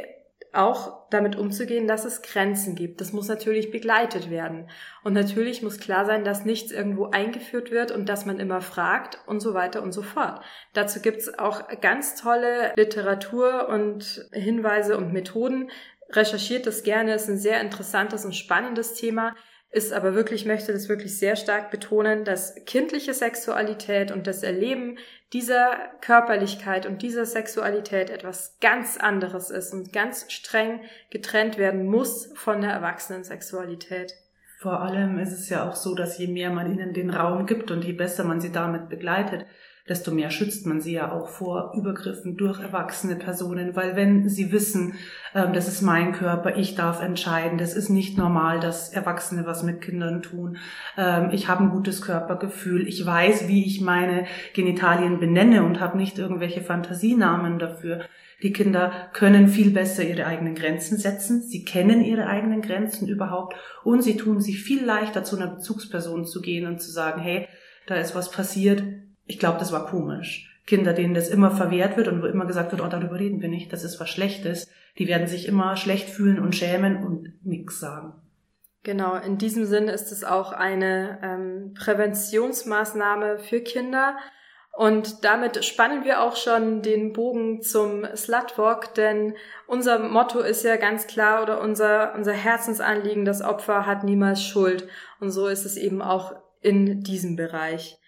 auch damit umzugehen, dass es Grenzen gibt. Das muss natürlich begleitet werden. Und natürlich muss klar sein, dass nichts irgendwo eingeführt wird und dass man immer fragt und so weiter und so fort. Dazu gibt's auch ganz tolle Literatur und Hinweise und Methoden. Recherchiert das gerne, ist ein sehr interessantes und spannendes Thema ist aber wirklich, möchte das wirklich sehr stark betonen, dass kindliche Sexualität und das Erleben dieser Körperlichkeit und dieser Sexualität etwas ganz anderes ist und ganz streng getrennt werden muss von der Erwachsenensexualität. Vor allem ist es ja auch so, dass je mehr man ihnen den Raum gibt und je besser man sie damit begleitet, desto mehr schützt man sie ja auch vor Übergriffen durch erwachsene Personen, weil wenn sie wissen, ähm, das ist mein Körper, ich darf entscheiden, das ist nicht normal, dass Erwachsene was mit Kindern tun, ähm, ich habe ein gutes Körpergefühl, ich weiß, wie ich meine Genitalien benenne und habe nicht irgendwelche Fantasienamen dafür. Die Kinder können viel besser ihre eigenen Grenzen setzen, sie kennen ihre eigenen Grenzen überhaupt und sie tun sich viel leichter zu einer Bezugsperson zu gehen und zu sagen, hey, da ist was passiert, ich glaube, das war komisch. Kinder, denen das immer verwehrt wird und wo immer gesagt wird, oh, darüber reden wir nicht, das ist was Schlechtes, die werden sich immer schlecht fühlen und schämen und nichts sagen. Genau, in diesem Sinne ist es auch eine ähm, Präventionsmaßnahme für Kinder. Und damit spannen wir auch schon den Bogen zum Slutwalk, denn unser Motto ist ja ganz klar oder unser, unser Herzensanliegen, das Opfer hat niemals Schuld. Und so ist es eben auch in diesem Bereich.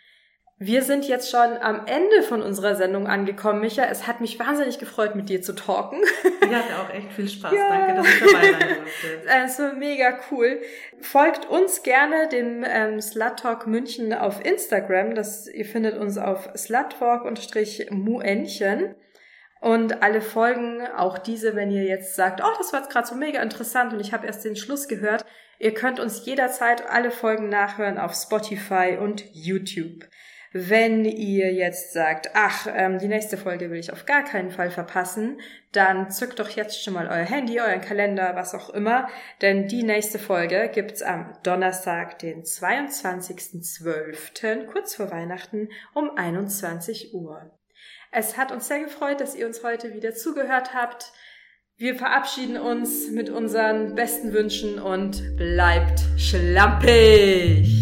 Wir sind jetzt schon am Ende von unserer Sendung angekommen, Micha. Es hat mich wahnsinnig gefreut, mit dir zu talken. Ja, hatte auch echt viel Spaß. Ja. Danke, dass ich dabei sein durfte. Es war mega cool. Folgt uns gerne dem ähm, Slut Talk München auf Instagram. Das, ihr findet uns auf sluttalk-muenchen. Und alle Folgen, auch diese, wenn ihr jetzt sagt, oh, das war jetzt gerade so mega interessant und ich habe erst den Schluss gehört, ihr könnt uns jederzeit alle Folgen nachhören auf Spotify und YouTube. Wenn ihr jetzt sagt, ach, ähm, die nächste Folge will ich auf gar keinen Fall verpassen, dann zückt doch jetzt schon mal euer Handy, euren Kalender, was auch immer, denn die nächste Folge gibt's am Donnerstag, den 22.12., kurz vor Weihnachten um 21 Uhr. Es hat uns sehr gefreut, dass ihr uns heute wieder zugehört habt. Wir verabschieden uns mit unseren besten Wünschen und bleibt schlampig!